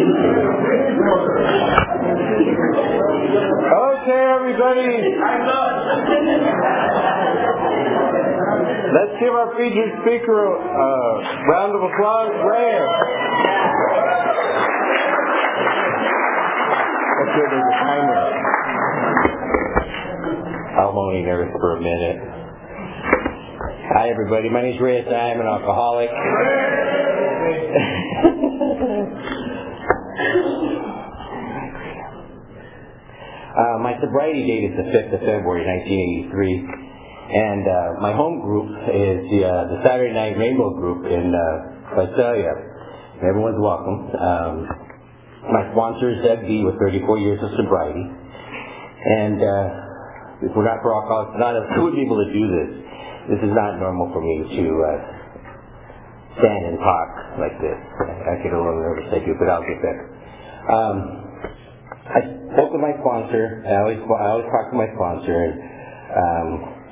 Okay, everybody. Let's give our featured speaker a uh, round of applause. Ray. Okay, there's a timer. I'm only nervous for a minute. Hi, everybody. My name is Ray. I'm an alcoholic. Uh, my sobriety date is the 5th of February, 1983. And uh, my home group is the, uh, the Saturday Night Rainbow Group in uh, Visalia. Everyone's welcome. Um, my sponsor is Doug B. with 34 years of sobriety. And uh, if we're not for alcoholics anonymous, who would be able to do this? This is not normal for me to uh, stand and talk like this. I, I get a little nervous, I do, but I'll get better. Um, I spoke with my sponsor. I always I always talk to my sponsor and, um,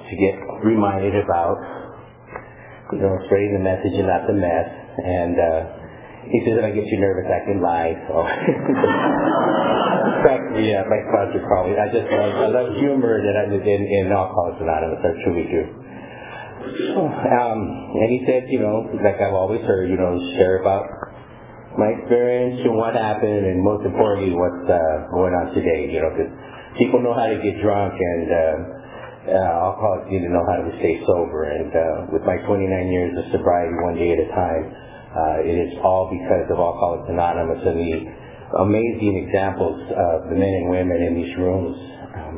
to get reminded about you know spreading the message and not the mess. And uh, he says if I get you nervous, I can lie. So fact, yeah, my sponsor probably. I just love, I love humor that I'm in, in Alcoholics Anonymous. I truly do. Um, and he said, you know, like I've always heard, you know, share about my experience and what happened, and most importantly, what's uh, going on today. You know, because people know how to get drunk, and uh, uh, alcoholics need to know how to stay sober. And uh, with my 29 years of sobriety, one day at a time, uh, it is all because of Alcoholics Anonymous and the amazing examples of the men and women in these rooms. Um,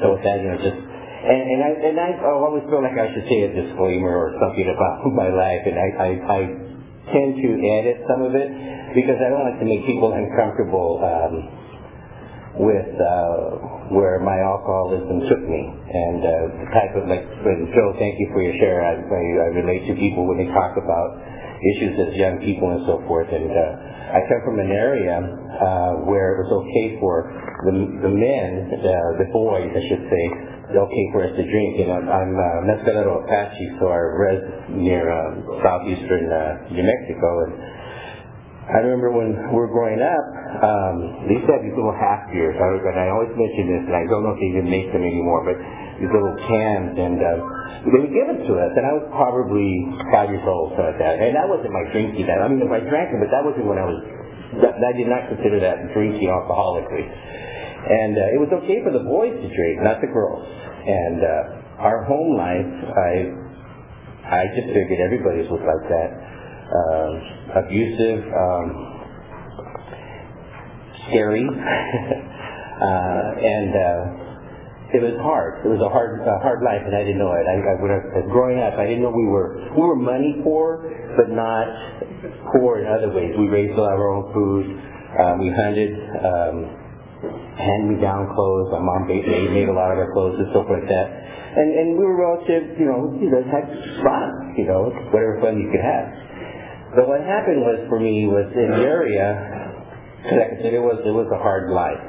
so with that, you know, just and, and I and I always feel like I should say a disclaimer or something about my life, and I I, I tend to edit some of it because I don't like to make people uncomfortable um, with uh, where my alcoholism took me and uh, the type of like when Joe, thank you for your share. I, I, I relate to people when they talk about issues as young people and so forth. And uh, I come from an area uh, where it was okay for the, the men, uh, the boys, I should say, okay for us to drink. You know, I'm uh, Mescalero Apache, so I res near uh, southeastern uh, New Mexico, and I remember when we were growing up, um, they used to have these little half beers, I, and I always mention this, and I don't know if they even make them anymore, but these little cans, and uh, they would give them to us, and I was probably five years old, something like that, and that wasn't my drinking. That I mean, if I drank them, but that wasn't when I was. I did not consider that drinking alcoholically. And uh, it was okay for the boys to drink, not the girls. And uh, our home life, I, I just figured everybody's was like that. Uh, abusive, um, scary, uh, and uh, it was hard. It was a hard, a hard life, and I didn't know it. I, I, was growing up, I didn't know we were we were money poor, but not poor in other ways. We raised our own food. Um, we hunted. Um, hand-me-down clothes. My mom made, made a lot of our clothes and stuff like that. And, and we were relative, you know, you know, had fun, you know, whatever fun you could have. But what happened was for me was in the area, like I said, it was, it was a hard life.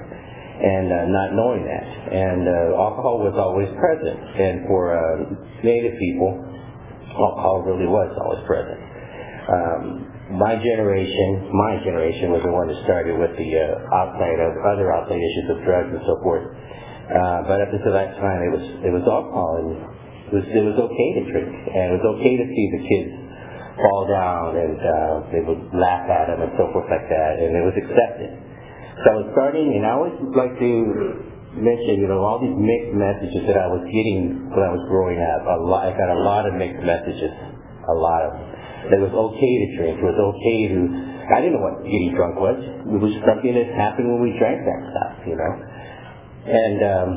And uh, not knowing that. And uh, alcohol was always present. And for uh, Native people, alcohol really was always present. Um, my generation, my generation was the one that started with the uh, outside of other outside issues of drugs and so forth. Uh, but up until that time, it was it was alcohol, and it was it was okay to drink, and it was okay to see the kids fall down, and uh, they would laugh at them and so forth like that, and it was accepted. So I was starting, and I always like to mention, you know, all these mixed messages that I was getting when I was growing up. A lot, I got a lot of mixed messages, a lot of them that it was okay to drink. It was okay to. I didn't know what getting drunk was. It was something that happened when we drank that stuff, you know. And um,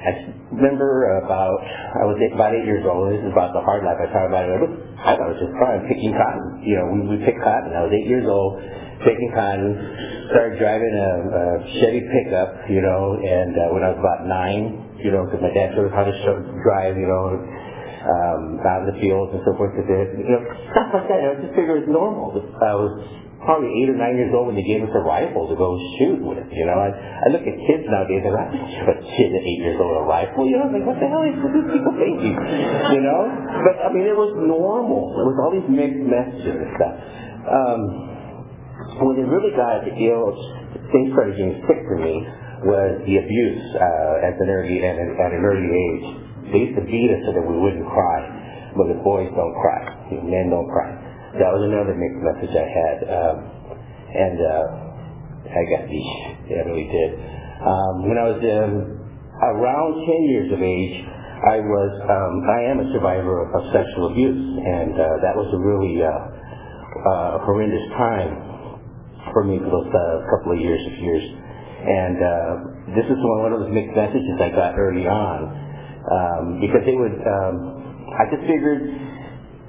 I remember about I was about eight years old. This is about the hard life I talk about. It. I thought it was just fun picking cotton. You know, we, we picked cotton. I was eight years old picking cotton. Started driving a, a Chevy pickup, you know, and uh, when I was about nine, you know, because my dad showed us how to show, drive, you know, um, out in the fields and so forth. You know, stuff like that. I just figured it's normal. I was probably eight or nine years old when they gave us a rifle to go shoot with. You know, I, I look at kids nowadays and I think a kid at eight years old a rifle. You know, I'm like, what the hell is these people thinking? You know, but I mean, it was normal. There was all these mixed messages and stuff. Um, when it really got the ill, things started getting sick for me, was the abuse uh, at, an early, at, at an early age. They used to beat us so that we wouldn't cry, but the boys don't cry. Men don't cry. That was another mixed message I had. Um, and uh, I got beat. Yeah, I really did. Um, when I was um, around 10 years of age, I was, um, I am a survivor of, of sexual abuse, and uh, that was a really uh, uh, horrendous time for me for those uh, couple of years of years. And uh, this is one of those mixed messages I got early on, um, because they would, um, I just figured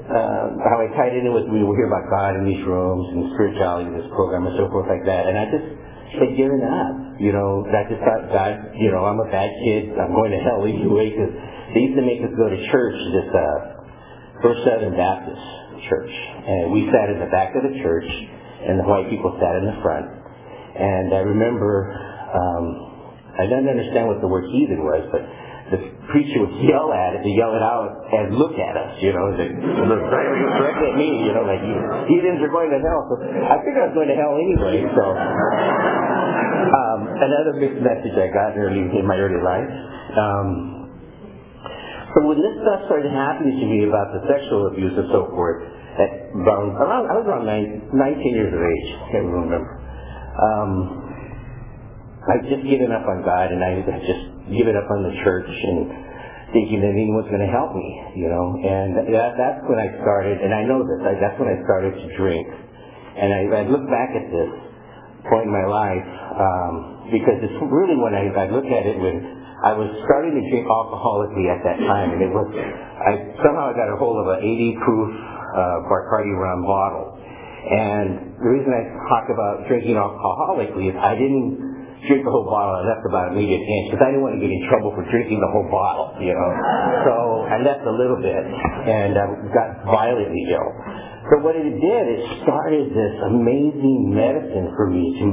uh, how I tied it in with we will hear about God in these rooms and spirituality in this program and so forth like that, and I just had given up. You know, I just thought, God, you know, I'm a bad kid. I'm going to hell anyway. Because they used to make us go to church, this uh, First Southern Baptist church, and we sat in the back of the church, and the white people sat in the front. And I remember, um, I didn't understand what the word heathen was, but the preacher would yell at it, to yell it out and look at us, you know, and look directly at me, you know, like heathens are going to hell. So I figured I was going to hell anyway. So um, another mixed message I got early in my early life. Um, so when this stuff started happening to me about the sexual abuse and so forth, at around, around I was around nine, 19 years of age, can't remember. Um, I'd just given up on God and I had just given up on the church and thinking that anyone's going to help me, you know. And that, that's when I started, and I know this, I, that's when I started to drink. And I, I look back at this point in my life um, because it's really when I, I look at it when I was starting to drink alcoholically at that time, and it was I somehow I got a hold of an 80 proof uh, Bacardi rum bottle. And the reason I talk about drinking alcoholically is I didn't drink the whole bottle. I left about an inch because I didn't want to get in trouble for drinking the whole bottle, you know. So I left a little bit and um, got violently ill. So what it did, it started this amazing medicine for me to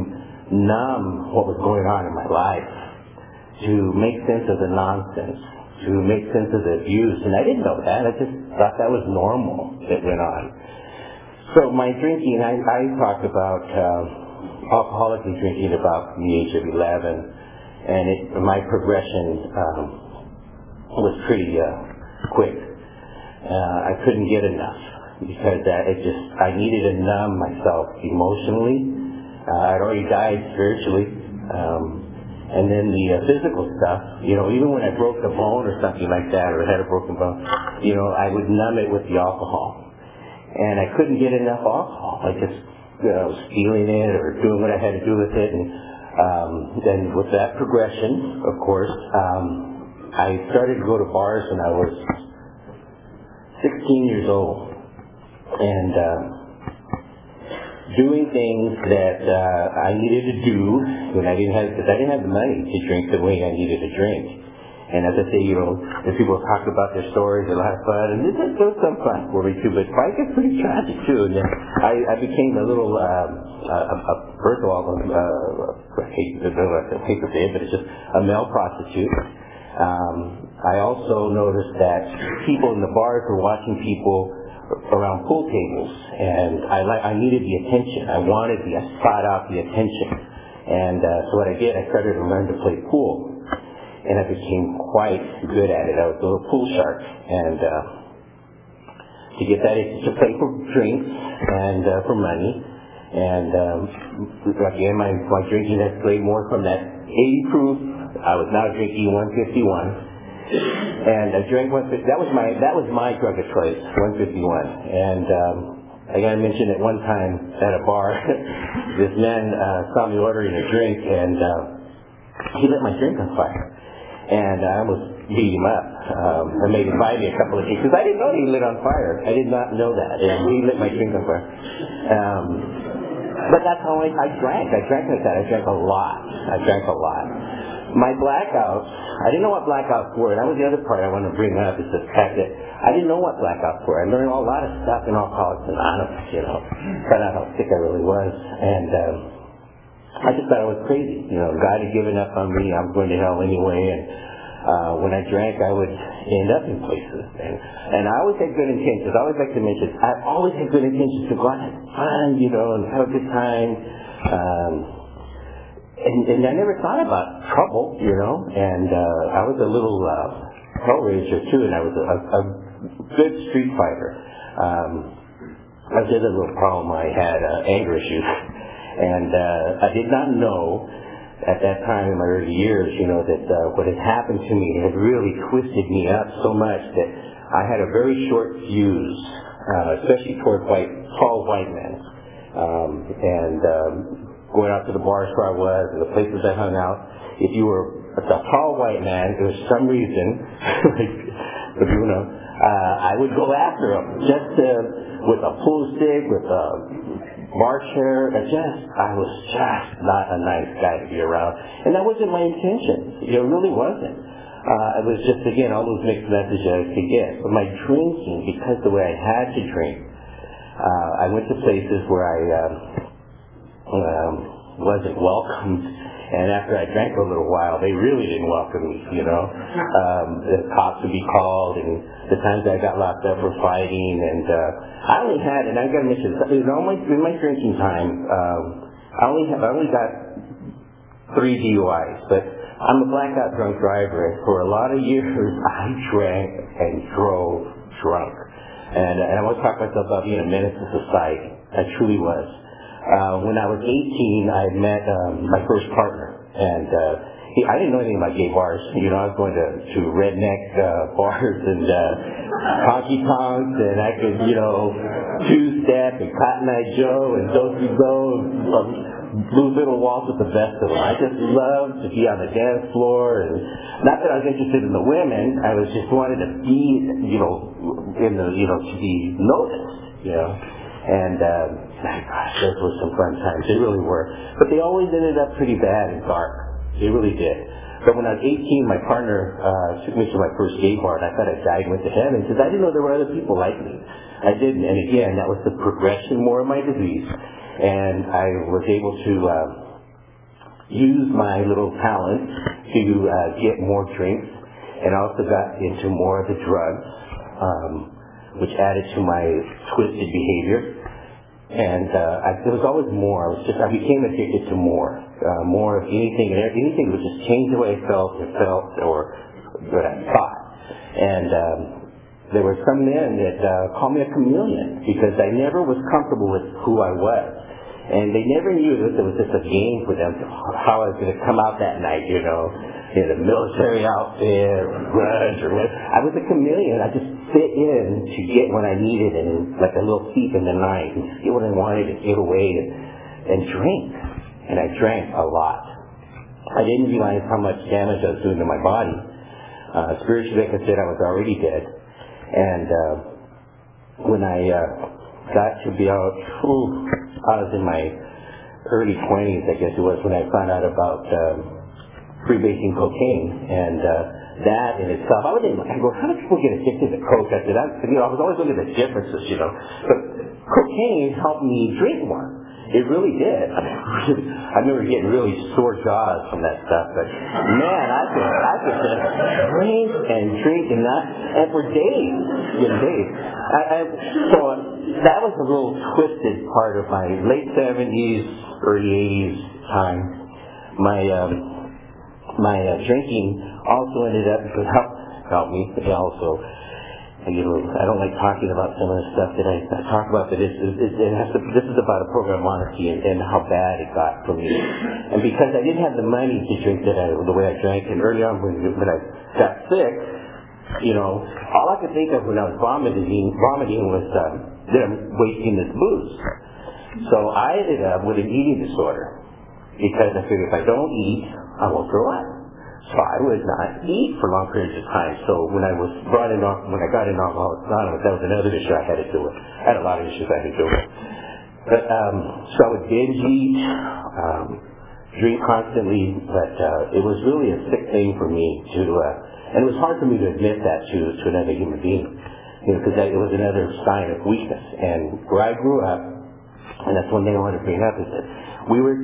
numb what was going on in my life, to make sense of the nonsense, to make sense of the abuse. And I didn't know that. I just thought that was normal that went on. So my drinking, I, I talked about uh, alcoholically drinking about the age of 11, and it, my progression um, was pretty uh, quick. Uh, I couldn't get enough because that it just I needed to numb myself emotionally. Uh, I'd already died spiritually, um, and then the uh, physical stuff. You know, even when I broke a bone or something like that, or had a broken bone, you know, I would numb it with the alcohol and I couldn't get enough alcohol. I just you know, stealing it or doing what I had to do with it. And um, then with that progression, of course, um, I started to go to bars when I was 16 years old, and uh, doing things that uh, I needed to do when I didn't have because I didn't have the money to drink the way I needed to drink. And as I say, you know, as people talk about their stories, lot of fun, and there's, there's some fun for me too, but life is pretty tragic too. And then I, I became a little, uh, a, first of all, uh, I hate to say it, but it's just a male prostitute. Um, I also noticed that people in the bars were watching people around pool tables, and I like I needed the attention. I wanted the, I sought out the attention, and uh, so what I did, I started to learn to play pool and I became quite good at it. I was a little pool shark, and uh, to get that to play for drinks and uh, for money. And um, again, my, my drinking escalated more from that 80 proof. I was now drinking 151, and I drank 150. That was my that was my drug of choice, 151. And um, I gotta mention at one time at a bar, this man uh, saw me ordering a drink, and uh, he lit my drink on fire and I almost beat him up. Um, made him buy me a couple of drinks because I didn't know he lit on fire. I did not know that, and he lit my drink on fire. Um, but that's how I, I drank. I drank like that. I drank a lot. I drank a lot. My blackouts, I didn't know what blackouts were. That was the other part I want to bring up is the fact that I didn't know what blackouts were. I learned a lot of stuff in Alcoholics Anonymous, you know, found out how sick I really was. And um, I just thought I was crazy. You know, God had given up on me. I was going to hell anyway. And Uh, when I drank, I would end up in places. And, and I always had good intentions. I always like to mention, I always had good intentions to go out and have fun, you know, and have a good time. Um, and, and I never thought about trouble, you know. And uh, I was a little uh, hellraiser too, and I was a, a good street fighter. Um, I did a little problem. I had uh, anger issues, and uh, I did not know at that time in my early years, you know, that uh, what had happened to me had really twisted me up so much that I had a very short fuse, uh, especially toward white, tall white men. Um, and um, going out to the bars where I was and the places I hung out, if you were a tall white man, there was some reason, like, you know, uh, I would go after them just to, with a pool stick, with a bar chair. I just, I was just not a nice guy to be around, and that wasn't my intention. It really wasn't. Uh, it was just again all those mixed messages I could get. But my drinking, because the way I had to drink, uh, I went to places where I um, um, wasn't welcomed and after I drank a little while, they really didn't welcome me, you know. Um, the cops would be called, and the times I got locked up for fighting, and uh, I only had, and I got to mention, in all my, in my drinking time, um, I only have, I only got three DUIs, but I'm a blackout drunk driver, and for a lot of years, I drank and drove drunk. And, and I want to talk myself about being a menace to society. I truly was. Uh, when I was 18, I met um, my first partner, and uh, he, I didn't know anything about gay bars. You know, I was going to, to redneck uh, bars and uh, honky tonks, and I could, you know, two-step and Cotton Eye Joe and Dosey Doe, um, Blue Little Waltz with the best of them. I just loved to be on the dance floor, and not that I was interested in the women. I was just wanted to be, you know, in the, you know, to be noticed, you know. And uh, gosh, those were some fun times. They really were. But they always ended up pretty bad and dark. They really did. But when I was 18, my partner uh, took me to my first gay bar, and I thought I died and went to heaven because I didn't know there were other people like me. I didn't. And again, that was the progression more of my disease. And I was able to uh, use my little talent to uh, get more drinks and also got into more of the drugs. Um, which added to my twisted behavior. And uh, I, there was always more. I was just I became addicted to more, uh, more of anything and anything would just change the way I felt or felt or what I thought. And um, there were some men that uh, called me a chameleon because I never was comfortable with who I was. And they never knew that it was just a game for them, how I was going to come out that night, you know, in a military outfit or grudge or what. I was a chameleon. I just fit in to get what I needed and like a little thief in the night and get what I wanted and get away and, and drink. And I drank a lot. I didn't realize how much damage I was doing to my body. Uh, spiritually, I said, I was already dead. And uh, when I uh, got to be out, whew, I was in my early 20s, I guess it was, when I found out about um, freebasing cocaine. And uh, that in itself, I would I go, how do people get addicted to coke? Said, I, you know, I was always looking at the differences, you know. But cocaine helped me drink more. It really did. I, mean, I remember getting really sore jaws from that stuff. But man, I could I could just drink and drink and not and for days, you know, days. I, I, so that was a little twisted part of my late seventies, early eighties time. My um, my uh, drinking also ended up to help me. It also you know, I don't like talking about some of the stuff that I, I talk about, but it's, it, it has to, this is about a program honesty and, and how bad it got for me. And because I didn't have the money to drink that I, the way I drank, and early on when, when I got sick, you know, all I could think of when I was vomiting, vomiting was um, them wasting this booze. So I ended up with an eating disorder because I figured if I don't eat, I won't throw up. So I would not eat for long periods of time. So when I was brought in, when I got in Alcoholics Anonymous, that was another issue I had to deal with. I had a lot of issues I had to deal with. But, um, so I would binge eat, um, drink constantly, but uh, it was really a sick thing for me to, uh, and it was hard for me to admit that to, to another human being, you know, because it was another sign of weakness. And where I grew up, and that's one thing I want to bring up, is that we were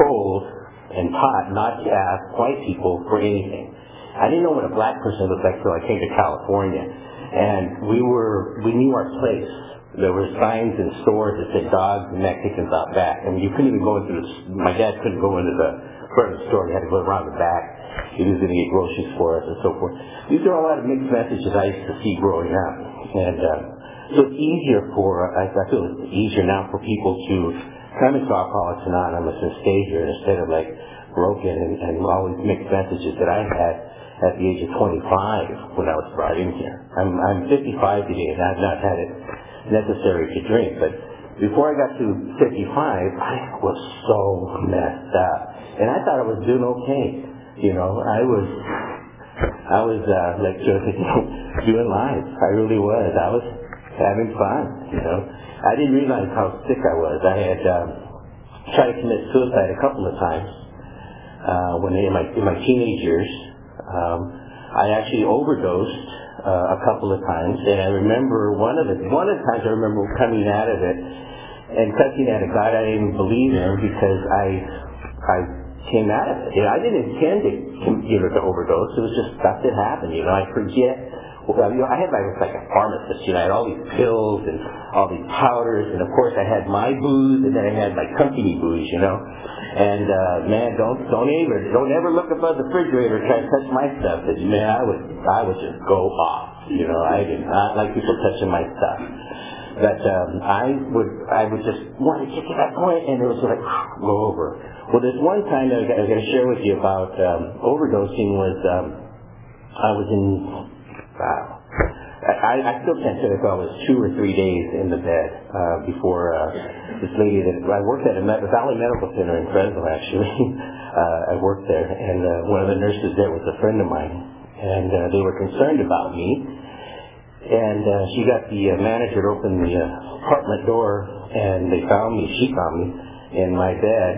told and taught not to ask white people for anything. I didn't know what a black person looked like until I came to California. And we were, we knew our place. There were signs in stores that said dogs and Mexicans out back. I mean, you couldn't even go into the, my dad couldn't go into the front of the store. He had to go around the back. He was going to get groceries for us and so forth. These are a lot of mixed messages I used to see growing up. And, uh, so it's easier for, I, I feel it's easier now for people to come into Alcoholics Anonymous and stay here instead of like broken and, and all these mixed messages that I had at the age of 25 when I was brought in here. I'm, I'm 55 today and I've not had it necessary to drink, but before I got to 55, I was so messed up. And I thought I was doing okay. You know, I was, I was, uh, like, doing life. I really was. I was having fun, you know. I didn't realize how sick I was. I had, um, tried to commit suicide a couple of times, uh, when in my, in my teenage years. Um, I actually overdosed uh, a couple of times, and I remember one of the one of the times I remember coming out of it and cussing at a God I didn't even believe in because I I came out of it. You know, I didn't intend to you know to overdose. It was just stuff that happened. You know, I forget well, you know, I had my, like a pharmacist, you know, I had all these pills and all these powders, and of course I had my booze, and then I had my company booze, you know. And uh, man, don't don't ever don't ever look above the refrigerator and try to touch my stuff. But man, I would I would just go off, you know. I did not like people touching my stuff. But um, I would I would just want to get to that point, and it was like go over. Well, there's one time that I was going to share with you about um, overdosing was um, I was in Wow. I, I still can't if I was two or three days in the bed uh, before uh, this lady that I worked at a Valley Medical Center in Fresno. Actually, uh, I worked there, and uh, one of the nurses there was a friend of mine, and uh, they were concerned about me. And uh, she got the uh, manager to open the uh, apartment door, and they found me. She found me in my bed,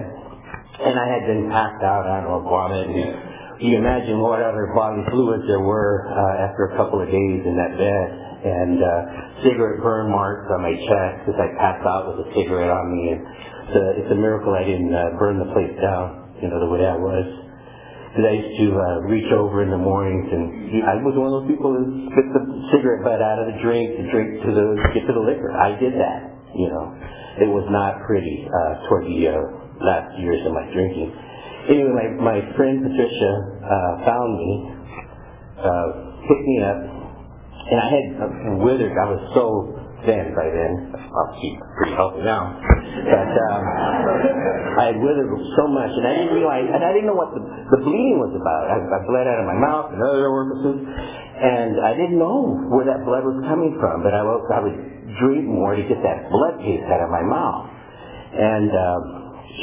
and I had been passed out. I don't know, vomit and you imagine what other bodily fluids there were uh, after a couple of days in that bed. And uh, cigarette burn marks on my chest because I passed out with a cigarette on me. And it's a, it's a miracle I didn't uh, burn the place down, you know, the way I was. Because I used to uh, reach over in the mornings and I was one of those people who spit the cigarette butt out of the drink to drink to the get to the liquor. I did that, you know. It was not pretty uh, toward the uh, last years of my drinking anyway, my, my friend Patricia uh, found me, uh, picked me up, and I had uh, withered. I was so thin by then. I'll keep pretty healthy now. But um, I had withered so much, and I didn't realize, and I didn't know what the, the bleeding was about. I, I bled out of my mouth and other orifices, and I didn't know where that blood was coming from. But I, I would drink more to get that blood taste out of my mouth. And um,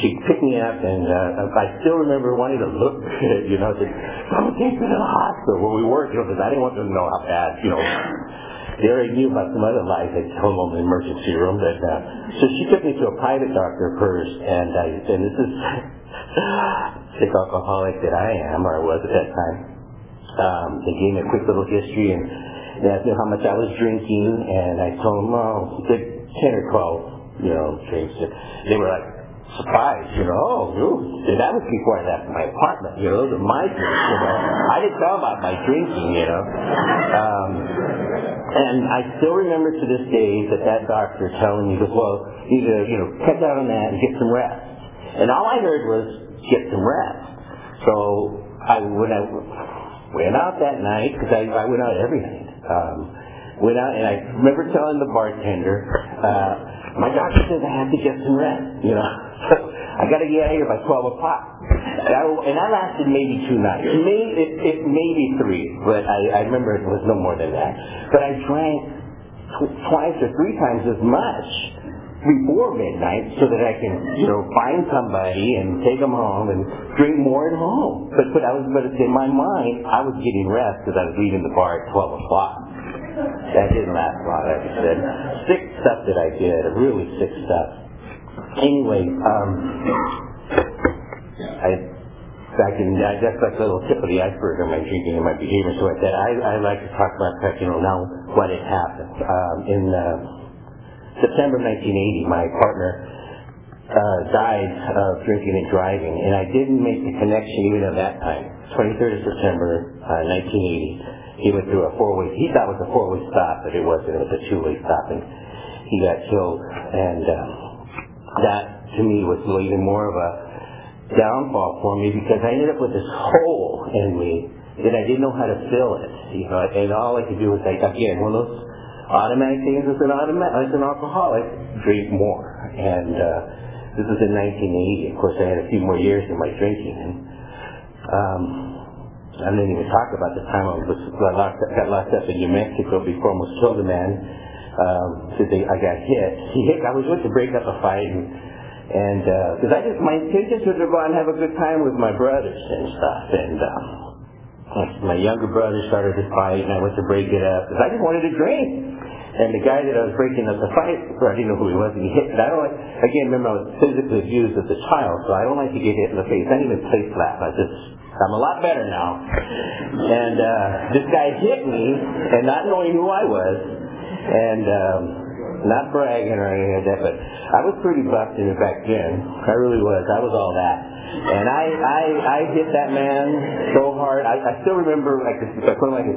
she picked me up, and uh, I still remember wanting to look good, you know, to someone take me to the hospital where we worked, you know, because I didn't want them to know how bad, you know. They already knew about some other lies I told them in the emergency room, but uh, so she took me to a private doctor first, and I and this is sick alcoholic that I am, or I was at that time. Um, they gave me a quick little history and they asked me how much I was drinking, and I told them, oh, good ten or twelve, you know, drinks. They were like, surprised, you know, oh, dude, that was before I left my apartment, you know, those are my drinks, you know. I didn't tell about my drinking, you know. Um, and I still remember to this day that that doctor telling me, well, you to, you know, cut down on that and get some rest. And all I heard was, get some rest. So I, when I went out that night, because I, I went out every night, um, went out and I remember telling the bartender, uh, my doctor says I have to get some rest, you know. I got to get out of here by 12 o'clock. And I, and I lasted maybe two nights. Maybe, it, it maybe three, but I, I remember it was no more than that. But I drank tw- twice or three times as much before midnight so that I can, you know, find somebody and take them home and drink more at home. But but I was but in my mind I was getting rest because I was leaving the bar at twelve o'clock. That didn't last long, like I said. Sick stuff that I did, really sick stuff. Anyway, um, I back in I, that's like a little tip of the iceberg of my drinking and my behavior. So like that, I, I like to talk about you know now what had happened um, in uh, September 1980. My partner uh, died of drinking and driving, and I didn't make the connection even at that time. 23rd of September, uh, 1980. He went through a four-way. He thought it was a four-way stop, but it wasn't. It was a two-way stop, and he got killed. And um, that, to me, was even more of a downfall for me because I ended up with this hole in me that I didn't know how to fill it. You know, and all I could do was like again one of those automatic things as an automatic as an alcoholic, drink more. And uh, this was in 1980. Of course, I had a few more years in my drinking. And, um, I didn't even talk about the time I was I locked, got locked up in New Mexico before I almost killed a man. Um, because I got hit. He hit. I was with to break up a fight and and because uh, I just my intentions were to go out and have a good time with my brothers and stuff. And um, my younger brother started to fight, and I went to break it up because I just wanted to drink. And the guy that I was breaking up the fight I didn't know who he was, and he hit. And I don't like, again, remember I was physically abused as a child, so I don't like to get hit in the face. I didn't even play slap. I just, I'm a lot better now. And uh, this guy hit me, and not knowing who I was, and um, not bragging or anything like that, but I was pretty busted back then. I really was. I was all that. And I, I, I hit that man so hard. I, I still remember, like, I put like a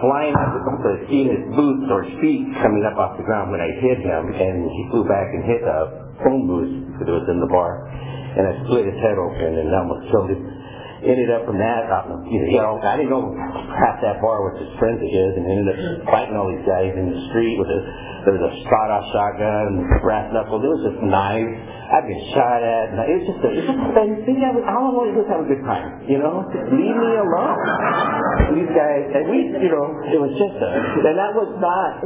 flying up the seeing his boots or his feet coming up off the ground when I hit him, and he flew back and hit a phone booth that was in the bar, and I split his head open and almost killed him ended up from that, uh, you know, I didn't know half that bar was his friends of his, and ended up fighting all these guys in the street with a there was a sawed-off shotgun, brass knuckles. It was just knives. I've been shot at. And it was just, a, it was just, I think I was, I wanted to do was have a good time. You know, leave me alone. These guys, and we, you know, it was just a, and that was not,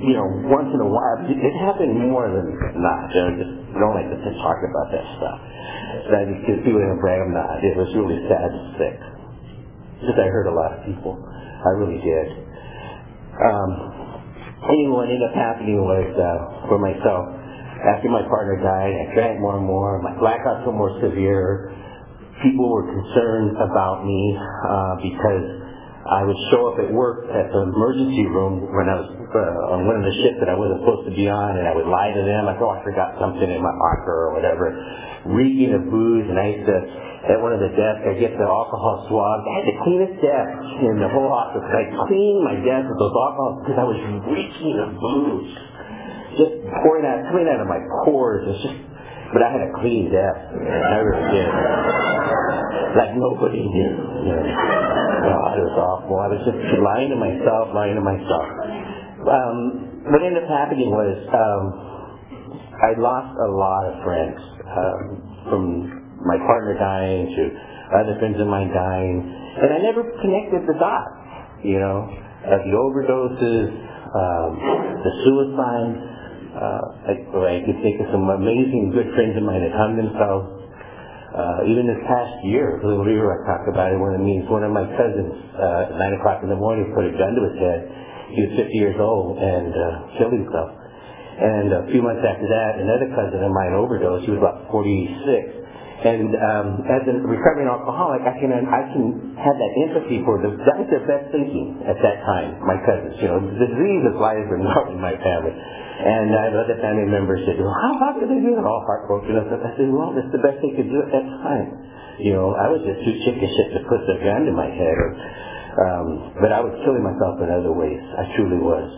you know, once in a while. It happened more than not. Know, just I don't like to talk about that stuff. That because people didn't brag. I'm not. It was really sad and sick. Just I hurt a lot of people. I really did. Um, Anyway, what ended up happening was uh, for myself, after my partner died, I drank more and more. My blackouts were more severe. People were concerned about me uh, because I would show up at work at the emergency room when I was uh, on one of the ships that I wasn't supposed to be on, and I would lie to them. I thought I forgot something in my locker or whatever, reeking of booze, and I used to at one of the desks, I get the alcohol swab. I had the cleanest desk in the whole office. I cleaned my desk with those alcohol because I was reeking of booze. Just pouring out, coming out of my pores. It's just, but I had a clean desk. I really did. Like nobody knew. You know. God, it was awful. I was just lying to myself, lying to myself. Um, what ended up happening was um, I lost a lot of friends um, from my partner dying to other friends of mine dying, and I never connected the dots. You know, uh, the overdoses, um, the suicide. Uh, I, I could think of some amazing good friends of mine that hung themselves. Uh, even this past year, the little year I talked about it, one of means one of my cousins, uh, at nine o'clock in the morning, put a gun to his head. He was 50 years old and uh, killed himself. And a few months after that, another cousin of mine overdosed. He was about 46 and um, as a recovering alcoholic, I can I can have that empathy for them. That was their best thinking at that time. My cousins, you know, the disease is life and not in my family. And I have other family members said, well, how, how could they do that? All heartbroken. I said, well, that's the best they could do at that time. You know, I was just too chicken shit to put the gun in my head. Or, um, but I was killing myself in other ways. I truly was.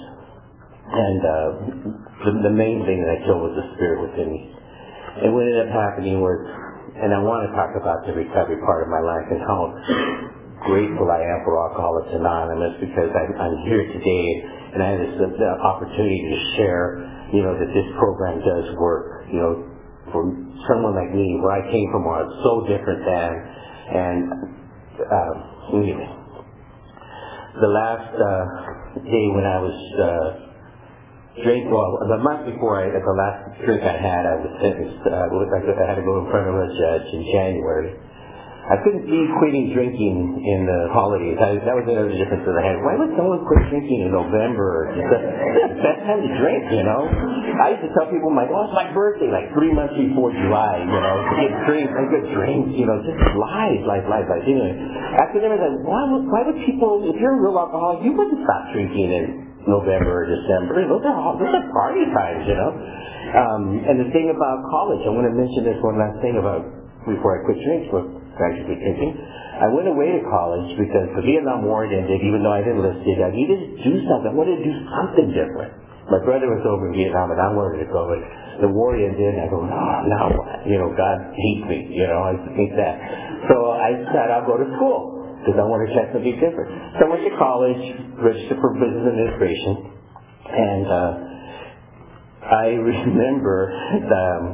And uh, the, the main thing that I killed was the spirit within me. And what ended up happening was and I want to talk about the recovery part of my life and how grateful I am for Alcoholics Anonymous because I'm, I'm here today and I have this uh, opportunity to share, you know, that this program does work. You know, for someone like me, where I came from, was so different than, and um, anyway, the last uh, day when I was uh, drink, well, the month before I, the last drink I had, I was sentenced, uh, I had to go in front of a judge in January. I couldn't see quitting drinking in the holidays. I, that was another difference that I had. Why would someone quit drinking in November? It's the, best time to drink, you know? I used to tell people, my, oh, it's my birthday, like three months before July, you know, to get drinks, I get drinks, you know, just lies, lies, lies, lies. Anyway, after that, I was like, why would, why would people, if you're a real alcoholic, you wouldn't stop drinking in November or December. Those are all, those are party times, you know. Um, and the thing about college, I want to mention this one last thing about before I quit drinking, before I actually. I went away to college because the Vietnam War ended, even though I didn't enlisted. I needed to do something. I wanted to do something different. My brother was over in Vietnam, and I wanted to go. But the war ended, and I go, now what? You know, God hates me. You know, I think that. So I decided I'll go to school because I want to try something different. So I went to college, registered for business administration, and uh, I remember um,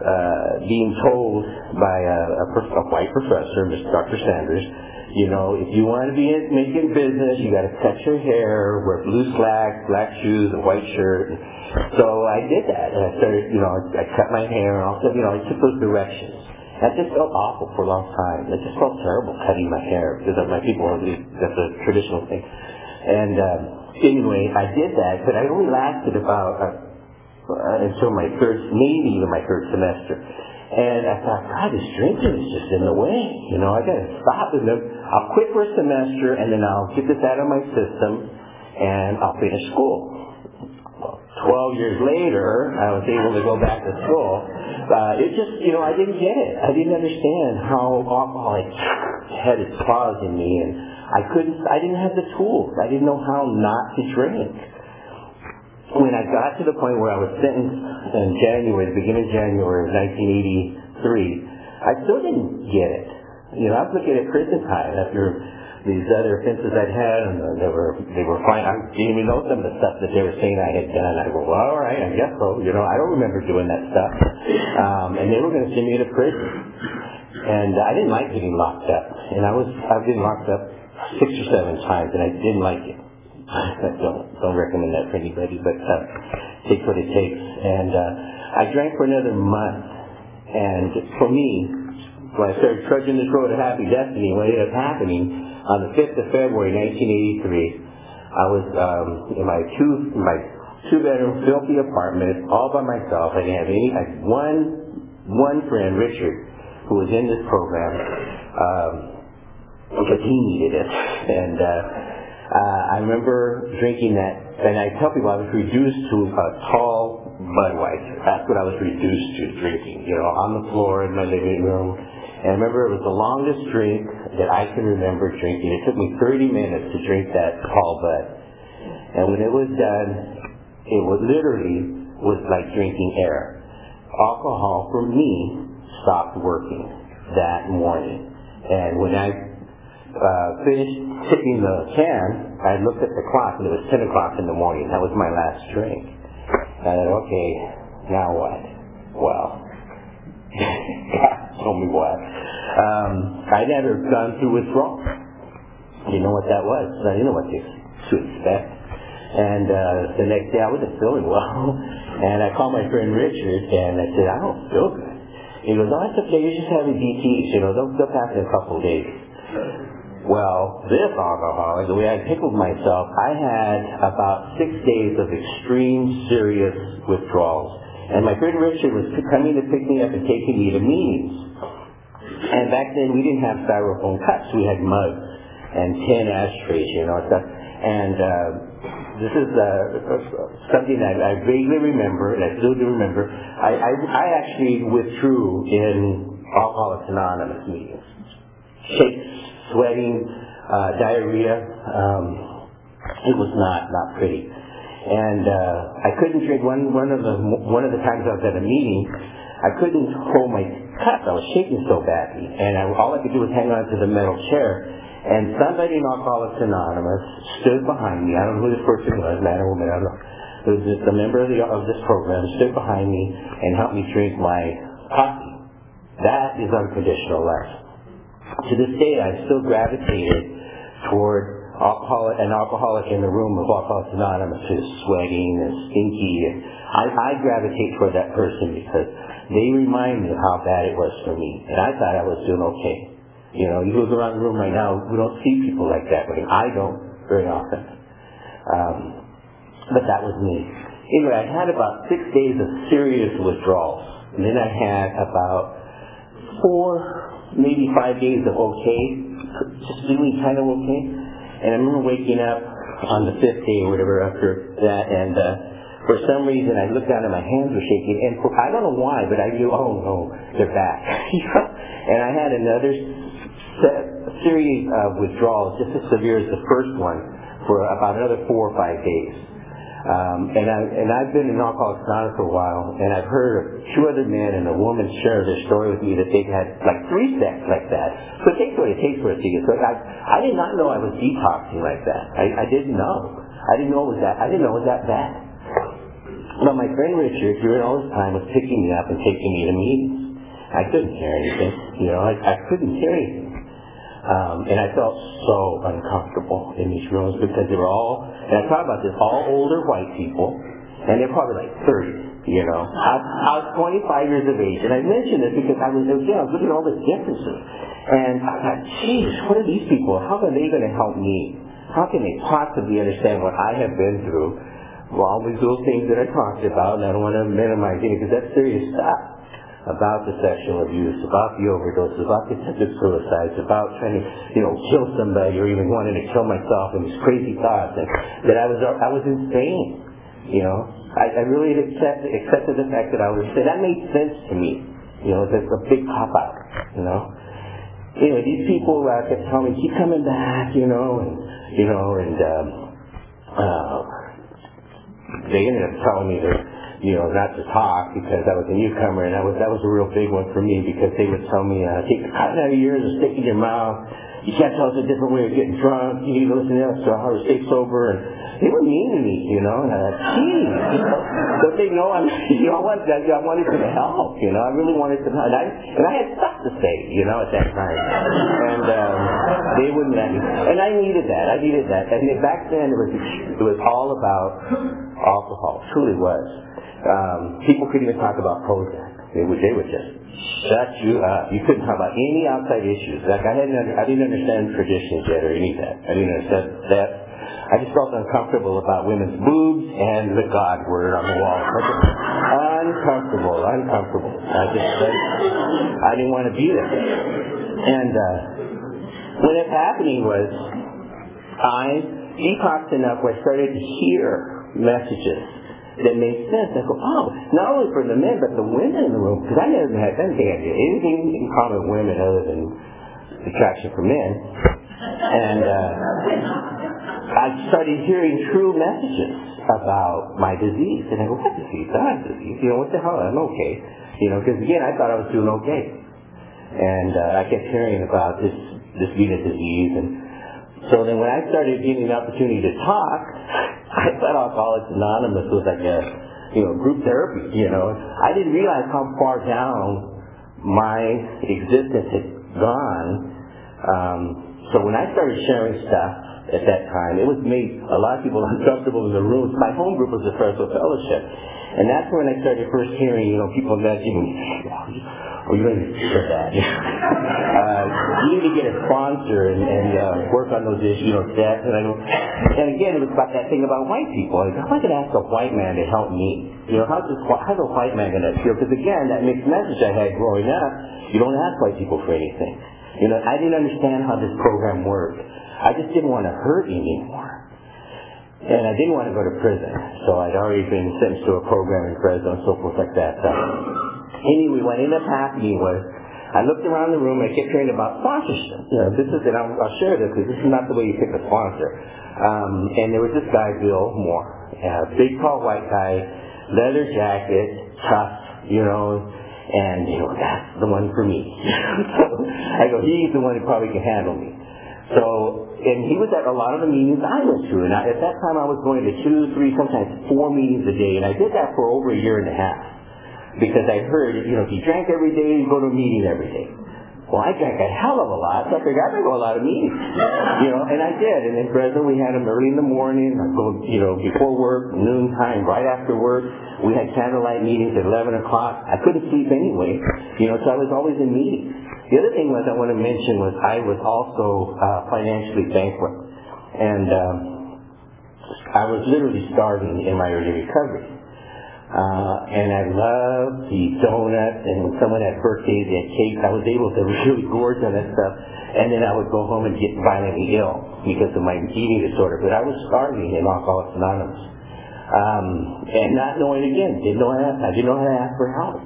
uh, being told by a, a, a white professor, Mr. Dr. Sanders, you know, if you want to be in, making business, you got to cut your hair, wear blue slacks, black shoes, a white shirt. So I did that, and I started, you know, I cut my hair, and also, you know, I took those directions. That just felt awful for a long time. It just felt terrible cutting my hair because my people, that's a traditional thing. And um, anyway, I did that, but I only lasted about uh, uh, until my third, maybe even my third semester. And I thought, God, this drinking is just in the way. You know, I got to stop it. I'll quit for a semester, and then I'll get this out of my system, and I'll finish school. Twelve years later, I was able to go back to school. Uh, it just, you know, I didn't get it. I didn't understand how alcohol had its claws in me, and I couldn't. I didn't have the tools. I didn't know how not to drink when I got to the point where I was sentenced in January, the beginning of January of 1983, I still didn't get it. You know, I was looking at prison time after these other offenses I'd had, and they were they were fine. I didn't even know some of the stuff that they were saying I had done. I go, well, all right, I guess so. You know, I don't remember doing that stuff. Um, and they were going to send me to prison, and I didn't like getting locked up. And I was I've been locked up six or seven times, and I didn't like it. I don't don't recommend that for anybody, but uh, takes what it takes. And uh, I drank for another month, and for me, when I started trudging this road to happy destiny, what ended up happening on the 5th of February 1983, I was um, in my two my two bedroom filthy apartment all by myself. I didn't have any. I had one one friend, Richard, who was in this program um, because he needed it, and. Uh, uh, I remember drinking that, and I tell people I was reduced to a tall Budweiser. That's what I was reduced to drinking, you know, on the floor in my living room. And I remember it was the longest drink that I can remember drinking. It took me 30 minutes to drink that tall Bud. And when it was done, it was literally was like drinking air. Alcohol for me stopped working that morning. And when I uh, finished tipping the can, I looked at the clock and it was 10 o'clock in the morning. That was my last drink. I thought, okay, now what? Well, God told me what. Um, I never gone through withdrawal. Didn't know what that was. I didn't know what to, to expect. And uh, the next day I wasn't feeling well. and I called my friend Richard and I said, I don't feel good. He goes, oh, it's okay. You're just having DTs. You know, they'll, they'll pass in a couple of days. Well, this alcoholic, the way I pickled myself, I had about six days of extreme serious withdrawals. And my friend Richard was coming to pick me up and taking me to meetings. And back then we didn't have styrofoam cups, we had mugs and tin ashtrays, you know, stuff. And uh, this is uh, something that I vaguely remember, and I still do remember. I, I, I actually withdrew in Alcoholics Anonymous meetings. Shakes sweating, uh, diarrhea. Um, it was not not pretty, and uh, I couldn't drink. One one of the one of the times I was at a meeting, I couldn't hold my cup. I was shaking so badly, and I, all I could do was hang on to the metal chair. And somebody in Alcoholics Anonymous stood behind me. I don't know who this person was, man or woman, I don't know. It was just a member of, the, of this program stood behind me and helped me drink my coffee. That is unconditional love to this day, I still gravitated toward alcoholic, an alcoholic in the room of Alcoholics Anonymous who's sweating and stinky. And I, I gravitate toward that person because they remind me of how bad it was for me. And I thought I was doing okay. You know, you look around the room right now, we don't see people like that, but I don't very often. Um, but that was me. Anyway, I had about six days of serious withdrawals. And then I had about four maybe five days of okay, just feeling kind of okay. And I remember waking up on the fifth day or whatever after that, and uh, for some reason I looked down and my hands were shaking, and for, I don't know why, but I knew, oh no, they're back. and I had another set, series of withdrawals, just as severe as the first one, for about another four or five days. Um, and, I, and I've been in Alcoholics Anonymous for a while, and I've heard of two other men and a woman share their story with me that they've had like three sets like that. So it takes what it takes for it to get. So I, I did not know I was detoxing like that. I, I didn't know. I didn't know it was that. I didn't know it was that bad. But my friend Richard, during all this time, was picking me up and taking me to meetings. I couldn't hear anything. You know, I, I couldn't hear anything. Um, and I felt so uncomfortable in these rooms because they were all, and I talk about this, all older white people, and they're probably like 30, you know. I, I was 25 years of age, and I mentioned this because I was, again, I was looking at all the differences. And I thought, geez, what are these people? How are they going to help me? How can they possibly understand what I have been through? well, all these little things that I talked about, and I don't want to minimize any, because that's serious stuff about the sexual abuse, about the overdose, about the attempted suicides, about trying to, you know, kill somebody or even wanting to kill myself and these crazy thoughts, and that I was, I was insane. You know, I, I really accepted, accepted the fact that I was insane. That made sense to me. You know, it's a big cop out. You know, anyway, these people uh, kept telling me, keep coming back. You know, and you know, and um, uh, they ended up telling me to, you know, not to talk because I was a newcomer, and that was that was a real big one for me because they would tell me, uh, take the cotton out of your ears and stick it in your mouth. You can't tell us a different way of getting drunk. You need to listen to us to how to stay sober. And they were mean to me, you know. And I thought, geez, don't they know I'm, you know, I wanted, I wanted to help, you know. I really wanted to, and I, and I had stuff to say, you know, at that time. And um, they wouldn't let me. And I needed that. I needed that. And back then, it was it was all about alcohol. Truly was. Um, people couldn't even talk about Prozac. They would, they would just shut you up. You couldn't talk about any outside issues. Like I hadn't, I didn't understand traditions yet or any of that. I didn't understand that. I just felt uncomfortable about women's boobs and the God word on the wall. Uncomfortable, uncomfortable. I just, I, I didn't want to be there. And uh, what was happening was I detoxed enough where I started to hear messages that made sense. I go, oh, not only for the men, but the women in the room, because I never had anything in common with women other than attraction for men. And uh, I started hearing true messages about my disease. And I go, what disease? I have disease. You know, what the hell? I'm okay. You know, because again, I thought I was doing okay. And uh, I kept hearing about this, this being a disease. And so then when I started getting the opportunity to talk, I thought Alcoholics Anonymous was like a, you know, group therapy, you know. I didn't realize how far down my existence had gone. Um, so when I started sharing stuff at that time, it was made a lot of people uncomfortable in the rooms. My home group was the Fresno Fellowship. And that's when I started first hearing, you know, people nudging me, oh, you really for that. uh, you need to get a sponsor and, and uh, work on those issues, you know, debt. And I go, and again, it was about that thing about white people. Go, how am I going to ask a white man to help me? You know, how's, this, how's a white man going to feel? Because again, that mixed message I had growing up, you don't ask white people for anything. You know, I didn't understand how this program worked. I just didn't want to hurt anymore. And I didn't want to go to prison, so I'd already been sentenced to a program in Fresno and so forth like that. So anyway, what ended up happening was I looked around the room and I kept hearing about sponsorship. You know, this is, and I'll, I'll share this because this is not the way you pick a sponsor. Um, and there was this guy, Bill Moore, a big, tall, white guy, leather jacket, tough, you know, and you know that's the one for me. so I go, he's the one who probably can handle me. So and he was at a lot of the meetings I went to. And I, at that time, I was going to two, three, sometimes four meetings a day. And I did that for over a year and a half because I heard, you know, if you drank every day, you go to a meeting every day. Well, I drank a hell of a lot, so I figured I could go a lot of meetings. You know, and I did. And in Fresno, we had them early in the morning. I go, you know, before work, noon time, right after work. We had candlelight meetings at 11 o'clock. I couldn't sleep anyway, you know, so I was always in meetings. The other thing was I want to mention was I was also uh, financially bankrupt, and um, I was literally starving in my early recovery. Uh, and I loved the donuts, and when someone had birthdays, they had cakes. I was able to really gorge on that stuff, and then I would go home and get violently ill because of my eating disorder. But I was starving in Alcoholics Anonymous. Um, and not knowing again, didn't know how to, I didn't know how to ask for help.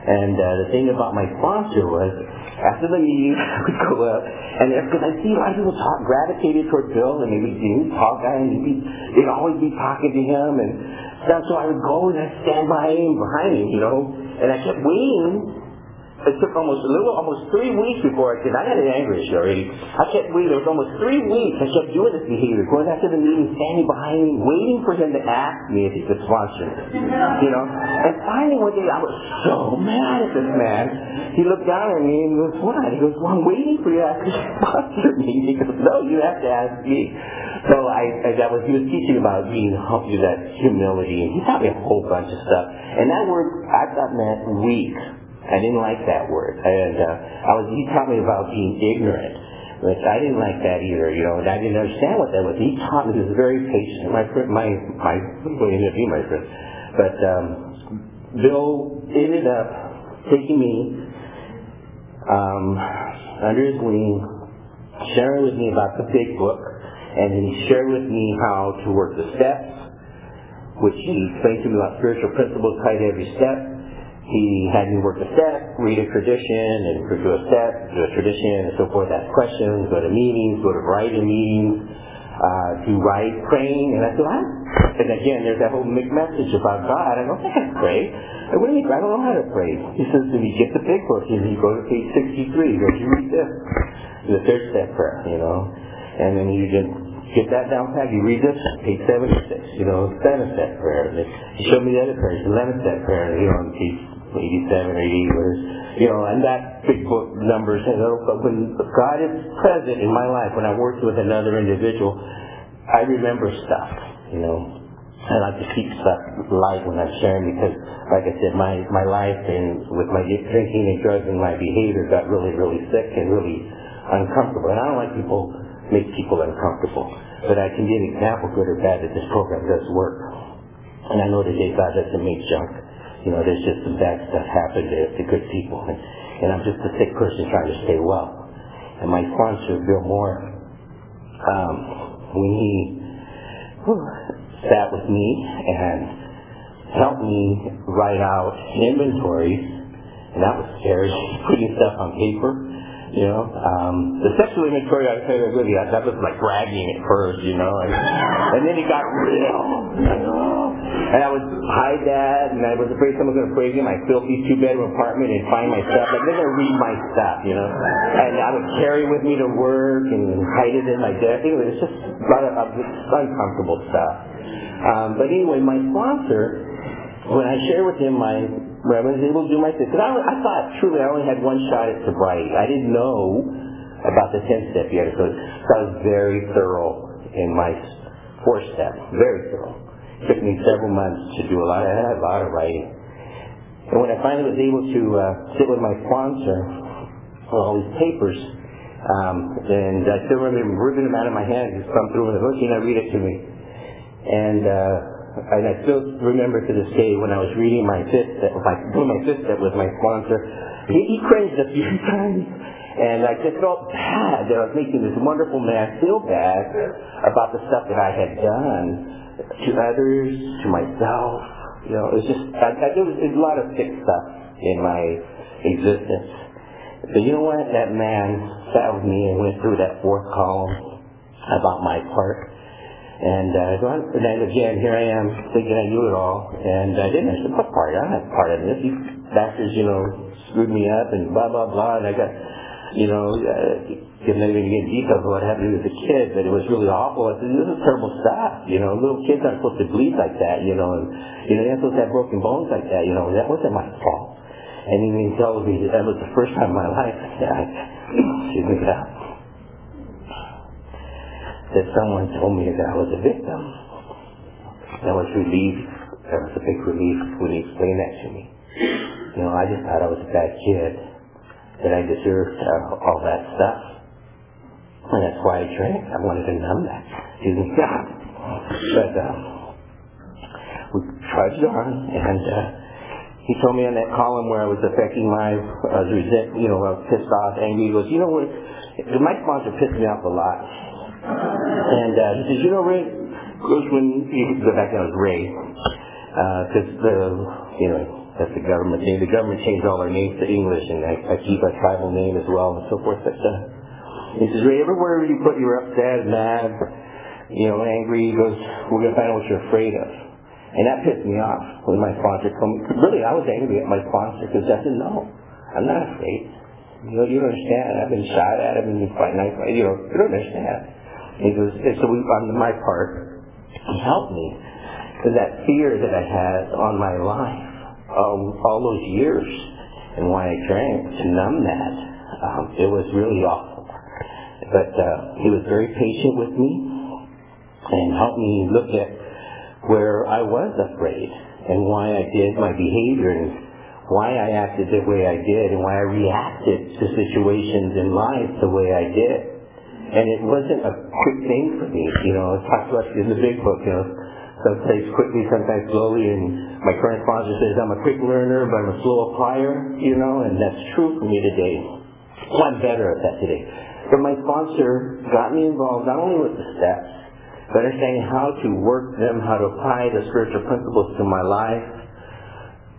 And uh, the thing about my sponsor was, after the meeting, I would go up, and because I see a lot of people talk, gravitated toward Bill, and he was he was tall guy, and he'd, be, they'd always be talking to him, and stuff. So I would go and I'd stand by him, behind him, you know, and I kept waiting it took almost a little, almost three weeks before I could. I had an anger issue already. I kept waiting. It was almost three weeks. I kept doing this behavior, going after the meeting, standing behind me, waiting for him to ask me if he could sponsor me. You know. And finally one day, I was so mad at this man. He looked down at me and he goes, "What?" He goes, "Well, I'm waiting for you to ask to sponsor me." He goes, "No, you have to ask me." So I, that was he was teaching about being humble, that humility, and he taught me a whole bunch of stuff. And that word I thought meant weak. I didn't like that word. And uh, I was he taught me about being ignorant, which I didn't like that either. You know, and I didn't understand what that was. He taught me. He was very patient. My friend, my my well, ended up being my friend, but um, Bill ended up taking me um, under his wing, sharing with me about the big book, and he shared with me how to work the steps, which he explained to me about spiritual principles tied to every step he had me work a step, read a tradition, and do a step, do a tradition, and so forth, ask questions, go to meetings, go to writing meetings, uh, to write, praying, and I said, what? And again, there's that whole mixed message about God. I don't think I pray. I, what do you mean? I don't know how to pray. He says to me, get the big book, and you go to page 63, he goes, you read this. The third step prayer, you know. And then you just get that down pat. You read this, page 76, you know, step prayer. He showed me the other prayers, 11 step prayer, you know, on page 87 or 88 was, you know, and that big book numbers, you oh, know, but when God is present in my life, when I work with another individual, I remember stuff, you know. I like to keep stuff light when I'm sharing because, like I said, my, my life and with my drinking and drugs and my behavior got really, really sick and really uncomfortable. And I don't like people, make people uncomfortable. But I can give an example, good or bad, that this program does work. And I know today God doesn't make junk. You know, there's just some bad stuff happened to, to good people. And, and I'm just a sick person trying to stay well. And my sponsor, Bill Moore, um, when he whew, sat with me and helped me write out inventories, and that was scary, putting stuff on paper. You know, um, the sexual inventory I tell you that was like bragging at first, you know, and, and then it got real. And I would hide that, and I was afraid someone was going to break in my filthy two-bedroom apartment and find my stuff. Like, they're going to read my stuff, you know. And I would carry with me to work and hide it in my desk. Anyway, it's just a lot of uncomfortable stuff. Um, but anyway, my sponsor, when I shared with him my, when I was able to do my because I, I thought truly I only had one shot at sobriety. I didn't know about the 10 step yet, so I was very thorough in my four step, very thorough took me several months to do a lot. I had a lot of writing. And when I finally was able to uh, sit with my sponsor on all these papers, um, and I still remember ripping them out of my hand, just come through with a book, and I read it to me. And uh, and I still remember to this day when I was reading my fifth my, doing my fifth step with my sponsor, he, he cringed a few times. And I just felt bad that I was making this wonderful man feel bad about the stuff that I had done to others, to myself. You know, it was just, I, I, there was a lot of sick stuff in my existence. But you know what? That man sat with me and went through that fourth column about my part. And, uh, and then again, here I am thinking I knew it all, and I didn't. I said, what part? I'm not part of this. These bastards, you know, screwed me up and blah, blah, blah, and I got, you know, uh, I'm even get details of what happened as a kid, but it was really awful. I said, this is terrible stuff. You know, little kids aren't supposed to bleed like that, you know, and, you know, they're supposed to have broken bones like that, you know, that wasn't my fault. And he tells me that, that was the first time in my life that I, excuse me, that, that someone told me that I was a victim. That was relief. That was a big relief when he explained that to me. You know, I just thought I was a bad kid, that I deserved uh, all that stuff. And that's why I drank. I wanted to numb that. Didn't stop. But uh, we trudged on, and uh, he told me on that column where I was affecting my uh, resent, you know, I was pissed off, angry. He goes, you know what? My sponsor pissed me off a lot. And uh, he says, you know, Rick, was when you go back then was Ray, because uh, the you know that's the government name. The government changed all our names to English, and I, I keep a tribal name as well, and so forth. But uh, he says, Ray, everywhere you put you're upset, mad, you know, angry. He goes, we're gonna find out what you're afraid of. And that pissed me off when my sponsor told me. Really, I was angry at my sponsor because I said, no, I'm not afraid. You know, you don't understand. I've been shot at. I've been nice. You know, you don't understand. He goes, and so we, on my part, he helped me because that fear that I had on my life, um, all those years, and why I drank to numb that, um, it was really awful. But uh, he was very patient with me and helped me look at where I was afraid and why I did my behavior and why I acted the way I did and why I reacted to situations in life the way I did. And it wasn't a quick thing for me, you know, it's talks about in the big book, you know, sometimes quickly, sometimes slowly, and my current sponsor says I'm a quick learner, but I'm a slow applier, you know, and that's true for me today. I'm better at that today. But my sponsor got me involved not only with the steps, but understanding how to work them, how to apply the spiritual principles to my life,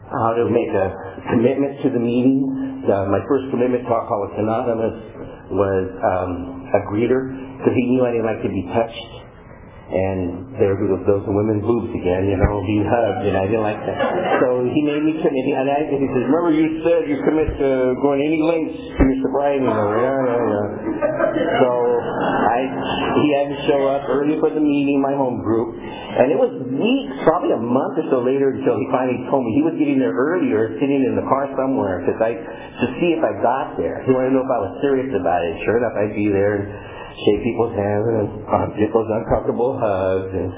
how to make a commitment to the meeting. Uh, my first commitment to Alcoholics Anonymous was um, a greeter. Because he knew I didn't like to be touched and there were those women's boobs again, you know, being hugged, and I didn't like that. So he made me commit, and, I, and he says, remember you said you commit to going any lengths to your sobriety? You know, yeah, yeah, yeah. So I, he had to show up early for the meeting, my home group, and it was weeks, probably a month or so later until he finally told me he was getting there earlier, sitting in the car somewhere, because I, to see if I got there. He wanted to know if I was serious about it. Sure enough, I'd be there. And, shake people's hands and uh, get those uncomfortable hugs and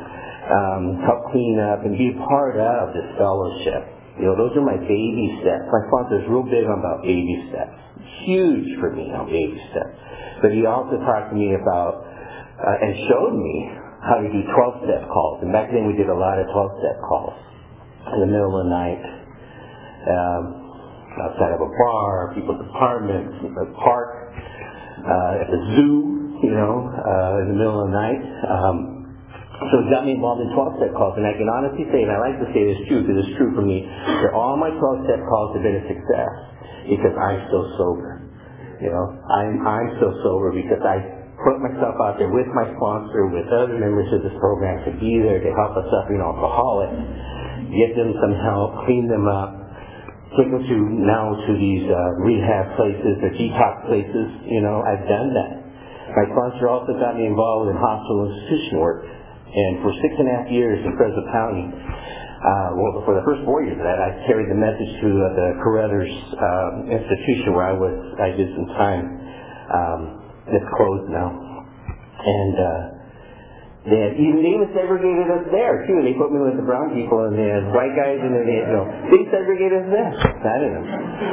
um, help clean up and be a part of this fellowship. You know, those are my baby steps. My sponsor's real big on about baby steps. Huge for me on baby steps. But he also talked to me about uh, and showed me how to do 12-step calls. And back then we did a lot of 12-step calls in the middle of the night. Um, outside of a bar, people's apartments, a park, uh, at the zoo, you know, uh, in the middle of the night. Um, so it got me involved in 12-step calls, and I can honestly say, and I like to say this true because it's true for me, that all my 12-step calls have been a success because I'm so sober. You know, I'm, I'm so sober because I put myself out there with my sponsor, with other members of this program to be there to help a suffering alcoholic, get them some help, clean them up, take them to now to these uh, rehab places or detox places. You know, I've done that. My sponsor also got me involved in hospital institution work. And for six and a half years in Fresno County, uh, well, for the first four years of that, I carried the message to uh, the Caruthers uh, institution where I was, I did some time. Um, it's closed now. And uh, had, even they even segregated us there too. They put me with the brown people and had white guys and then they you know, they segregated us there. I don't know.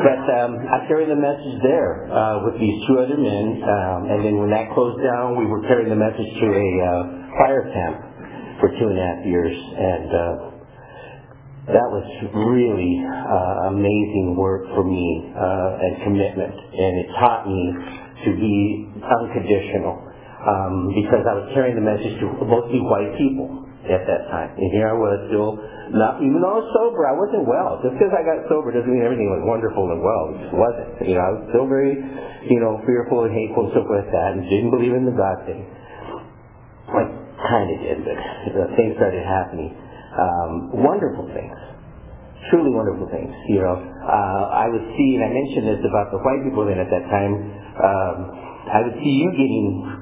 But um, I carried the message there uh, with these two other men. Um, and then when that closed down, we were carrying the message to a uh, fire camp for two and a half years. And uh, that was really uh, amazing work for me uh, and commitment. And it taught me to be unconditional um, because I was carrying the message to mostly white people at that time. And here I was still not, even though I was sober, I wasn't well. Just because I got sober doesn't mean everything was wonderful and well. It just wasn't. You know, I was still very, you know, fearful and hateful and stuff like that and didn't believe in the God thing. I kind of did, but things started happening. Um, wonderful things. Truly wonderful things. You know, uh, I would see, and I mentioned this about the white people then at that time, um, I would see you getting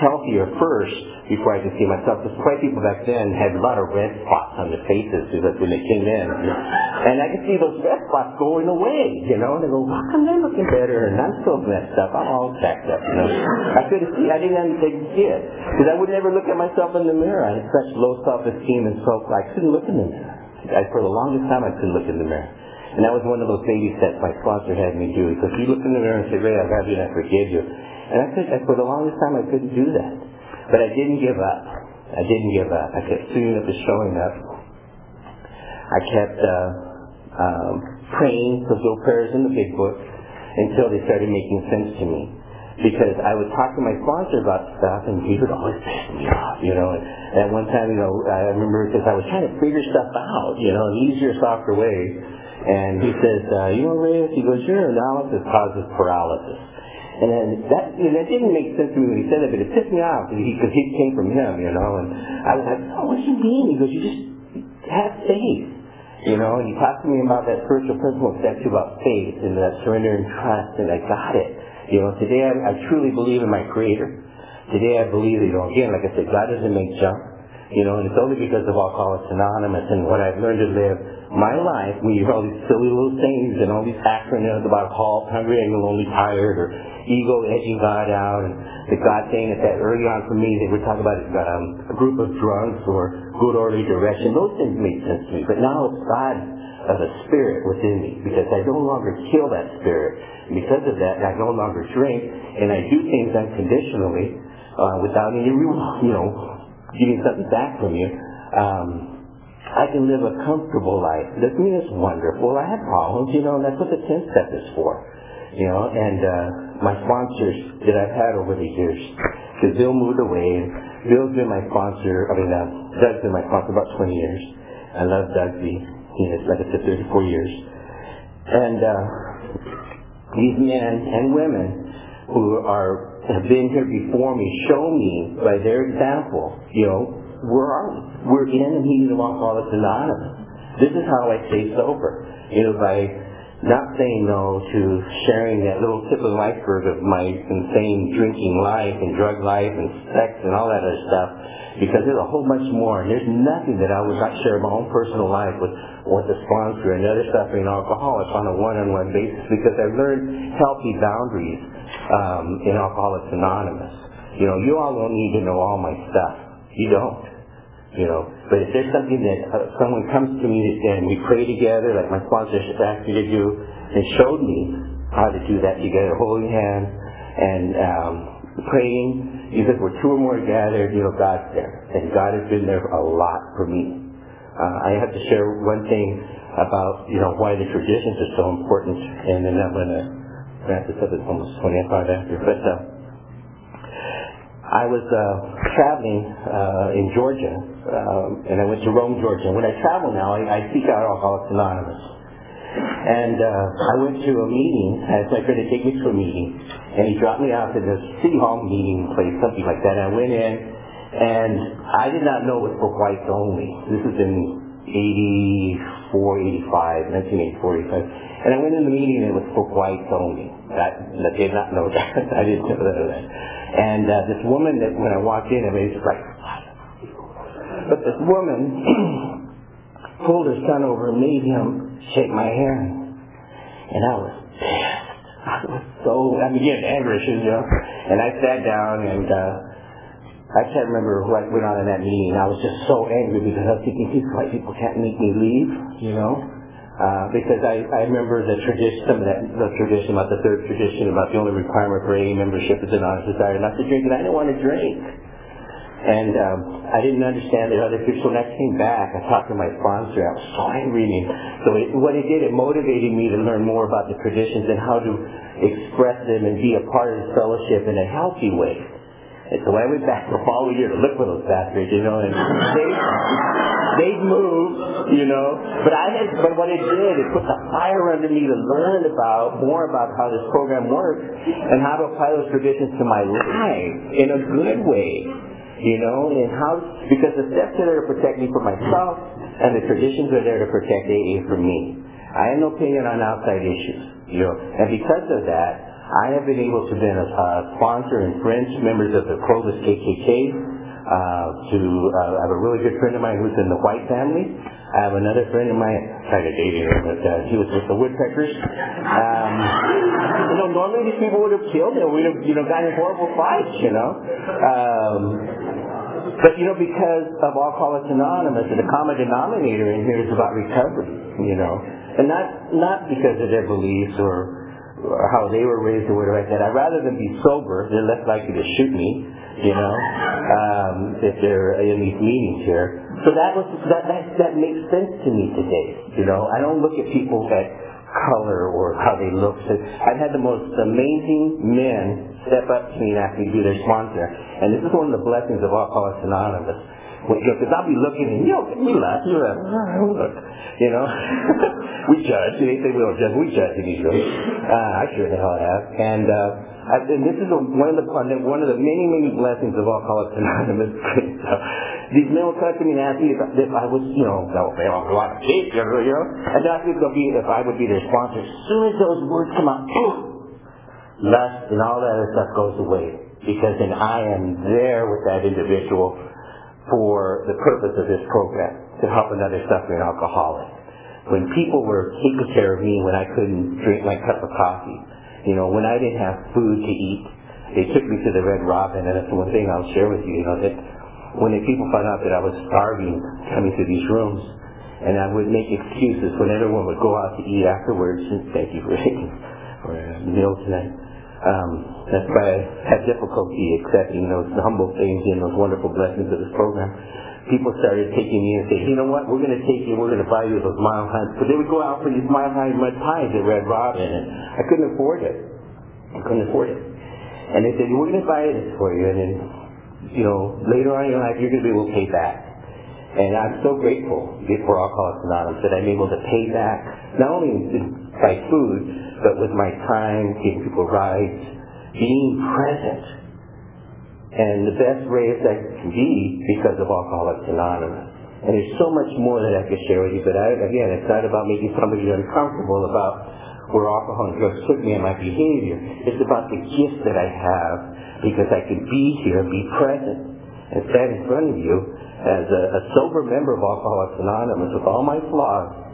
healthier first before I could see myself. Because white people back then had a lot of red spots on their faces because when they came in. And I could see those red spots going away, you know, and they go, how come they're looking better and I'm so messed up? I'm all jacked up, you know. I couldn't see, I didn't understand it. Because I would never look at myself in the mirror. I had such low self-esteem and self, I couldn't look in the mirror. I, for the longest time I couldn't look in the mirror. And that was one of those baby steps my sponsor had me do. Because he looked in the mirror and said, Ray, I love you and I forgive you. And I could, for the longest time, I couldn't do that. But I didn't give up. I didn't give up. I kept suiting up and showing up. I kept uh, um, praying those little prayers in the big book until they started making sense to me. because I would talk to my sponsor about stuff, and he would always piss me off, you know. And at one time, you know, I remember because I was trying to figure stuff out, you know, an easier, softer way. And he says, uh, you know, Reyes, he goes, your analysis causes paralysis. And then that, you know, that didn't make sense to me when he said that, but it pissed me off because he, he came from him, you know. And I was like, oh, what do you mean? He goes, you just have faith. You know, and he talked to me about that spiritual principle, statue about faith and that surrender and trust, and I got it. You know, today I, I truly believe in my Creator. Today I believe, you know, again, like I said, God doesn't make junk. You know, and it's only because of Alcoholics Anonymous and what I've learned to live my life when you hear all these silly little things and all these acronyms about halt, hungry, and lonely, tired, or ego edging God out, and the God thing that, that early on for me, they would talk about um, a group of drunks or good orderly direction. Those things made sense to me. But now it's God of a spirit within me because I no longer kill that spirit. Because of that, I no longer drink and I do things unconditionally uh, without any, you know, getting something back from you. Um, I can live a comfortable life. Doesn't mean it's wonderful. I have problems, you know, and that's what the 10 step is for. You know, and uh, my sponsors that I've had over the years, because Bill moved away, Bill's been my sponsor, I mean, uh, Doug's been my sponsor about 20 years. I love Doug B. He has, like I said, 34 years. And uh, these men and women who are have been here before me show me by their example, you know, where are we? We're in the meeting of Alcoholics Anonymous. This is how I stay sober. You know, by not saying no to sharing that little tip of the iceberg of my insane drinking life and drug life and sex and all that other stuff because there's a whole bunch more and there's nothing that I would not share my own personal life with with a sponsor and other suffering alcoholics on a one-on-one basis because I've learned healthy boundaries um, in Alcoholics Anonymous. You know, you all don't need to know all my stuff. You don't. You know, but if there's something that uh, someone comes to me and we pray together, like my sponsor asked me to do, and showed me how to do that together, holding hands and um, praying, because we're two or more gathered, you know, God's there. And God has been there a lot for me. Uh, I have to share one thing about, you know, why the traditions are so important, and then I'm going to wrap this up. It's almost 25 after. But uh, I was uh, traveling uh, in Georgia, uh, and I went to Rome, Georgia. When I travel now, I, I seek out Alcoholics Anonymous. And uh, I went to a meeting, I asked my friend to take me to a meeting, and he dropped me off at the City Hall meeting place, something like that. And I went in, and I did not know it was for whites only. This was in 84, 85, 1984, 85. And I went in the meeting and it was for whites only. That, I did not know that. I didn't know that. And uh, this woman that when I walked in, mean, was like, but this woman pulled her son over and made him shake my hand. And I was pissed. I was so, I mean, getting angry, you know. And I sat down and, uh, I can't remember what went on in that meeting. I was just so angry because I was thinking these white people can't make me leave, you know. Uh, because I, I remember the tradition, some of that, the tradition about the third tradition about the only requirement for AA membership is an honest desire not to drink, and I didn't want to drink. And um, I didn't understand the other people. So when I came back, I talked to my sponsor. I was so angry. So it, what it did, it motivated me to learn more about the traditions and how to express them and be a part of the fellowship in a healthy way. And so I went back the following year to look for those bastards, you know, and they they moved, you know. But I had but what it did, it put the fire under me to learn about more about how this program works and how to apply those traditions to my life in a good way. You know, and how because the steps are there to protect me from myself and the traditions are there to protect AA from me. I have no opinion on outside issues. You know, and because of that, I have been able to be a uh, sponsor and friends, members of the Clovis KKK. Uh, to uh, I have a really good friend of mine who's in the White family. I have another friend of mine, kind of dating him, but uh, he was with the Woodpeckers. Um, you know, normally these people would have killed him. We'd have, you know, gotten in horrible fights, you know. Um, but you know, because of Alcoholics Anonymous, the common denominator in here is about recovery, you know, and not not because of their beliefs or or how they were raised or whatever like that. I'd rather them be sober. They're less likely to shoot me, you know, um, if they're in these meetings here. So that was that, that that makes sense to me today. You know, I don't look at people that color or how they looked. I've had the most amazing men step up to me and ask me to be their sponsor. And this is one of the blessings of Alcoholics Anonymous. Because I'll be looking and, you know, we laugh, you laugh, look, you know. we judge. They say we don't judge. We judge in these rooms. Uh, I sure the hell have. And, uh, and this is a, one of the one of the many many blessings of Alcoholics Anonymous. so, these men will come to me and ask me if, if I was, you know, no, they don't go out to you know, and ask me if, be, if I would be their sponsor. As soon as those words come out, lust and all that other stuff goes away because then I am there with that individual for the purpose of this program to help another suffering alcoholic. When people were taking care of me when I couldn't drink my cup of coffee, you know, when I didn't have food to eat, they took me to the Red Robin, and that's the one thing I'll share with you. You know that when the people found out that I was starving, coming to these rooms, and I would make excuses when everyone would go out to eat afterwards. And thank you for for meal tonight. Um, that's why I had difficulty accepting those humble things and those wonderful blessings of this program people started taking me and saying, you know what, we're going to take you, we're going to buy you those Mile High, because they would go out for these Mile High mud pies at Red Robin, and I couldn't afford it. I couldn't afford it. And they said, we're going to buy this for you, and then, you know, later on in your life, you're going to be able to pay back. And I'm so grateful for Alcoholics Anonymous that I'm able to pay back, not only by food, but with my time, giving people rides, being present and the best race I can be because of Alcoholics Anonymous. And there's so much more that I could share with you, but I, again, it's not about making somebody uncomfortable about where alcohol and drugs took me and my behavior. It's about the gift that I have because I can be here and be present and stand in front of you as a, a sober member of Alcoholics Anonymous with all my flaws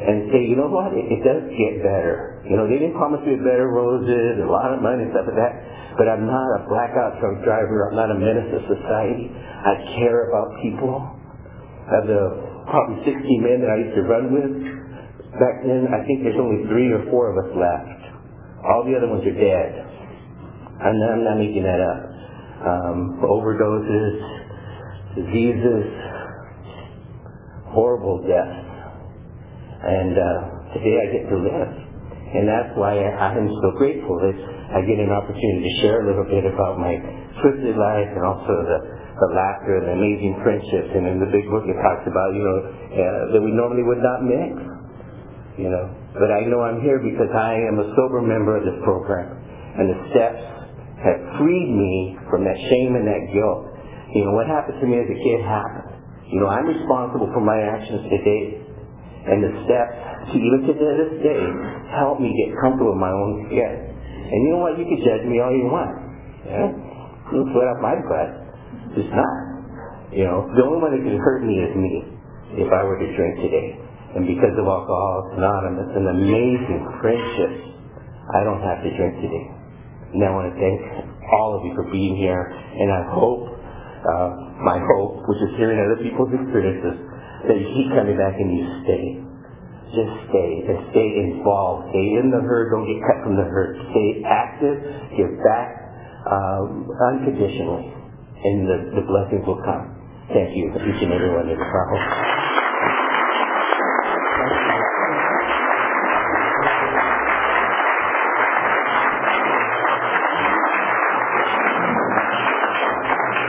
and say, you know what, it, it does get better. You know, they didn't promise me better roses, a lot of money, stuff like that. But I'm not a blackout drunk driver. I'm not a menace to society. I care about people. Of the probably 60 men that I used to run with, back then I think there's only three or four of us left. All the other ones are dead. I'm not, I'm not making that up. Um, overdoses, diseases, horrible deaths. And uh, today I get to live. And that's why I, am so grateful that I get an opportunity to share a little bit about my twisted life and also the, the laughter and the amazing friendships. And in the big book it talks about, you know, uh, that we normally would not mix. You know, but I know I'm here because I am a sober member of this program. And the steps have freed me from that shame and that guilt. You know, what happened to me as a kid happened. You know, I'm responsible for my actions today. And the steps to even to this day help me get comfortable in my own skin. And you know what? You can judge me all you want. Yeah? You sweat up my butt. It's not. You know, the only one that can hurt me is me if I were to drink today. And because of Alcoholics Anonymous and amazing friendships, I don't have to drink today. And I want to thank all of you for being here. And I hope, uh, my hope, which is hearing other people's experiences, that keep coming back and you stay. Just stay and stay involved. Stay in the herd. Don't get cut from the herd. Stay active. Give back um, unconditionally, and the, the blessings will come. Thank you, each and every one of you.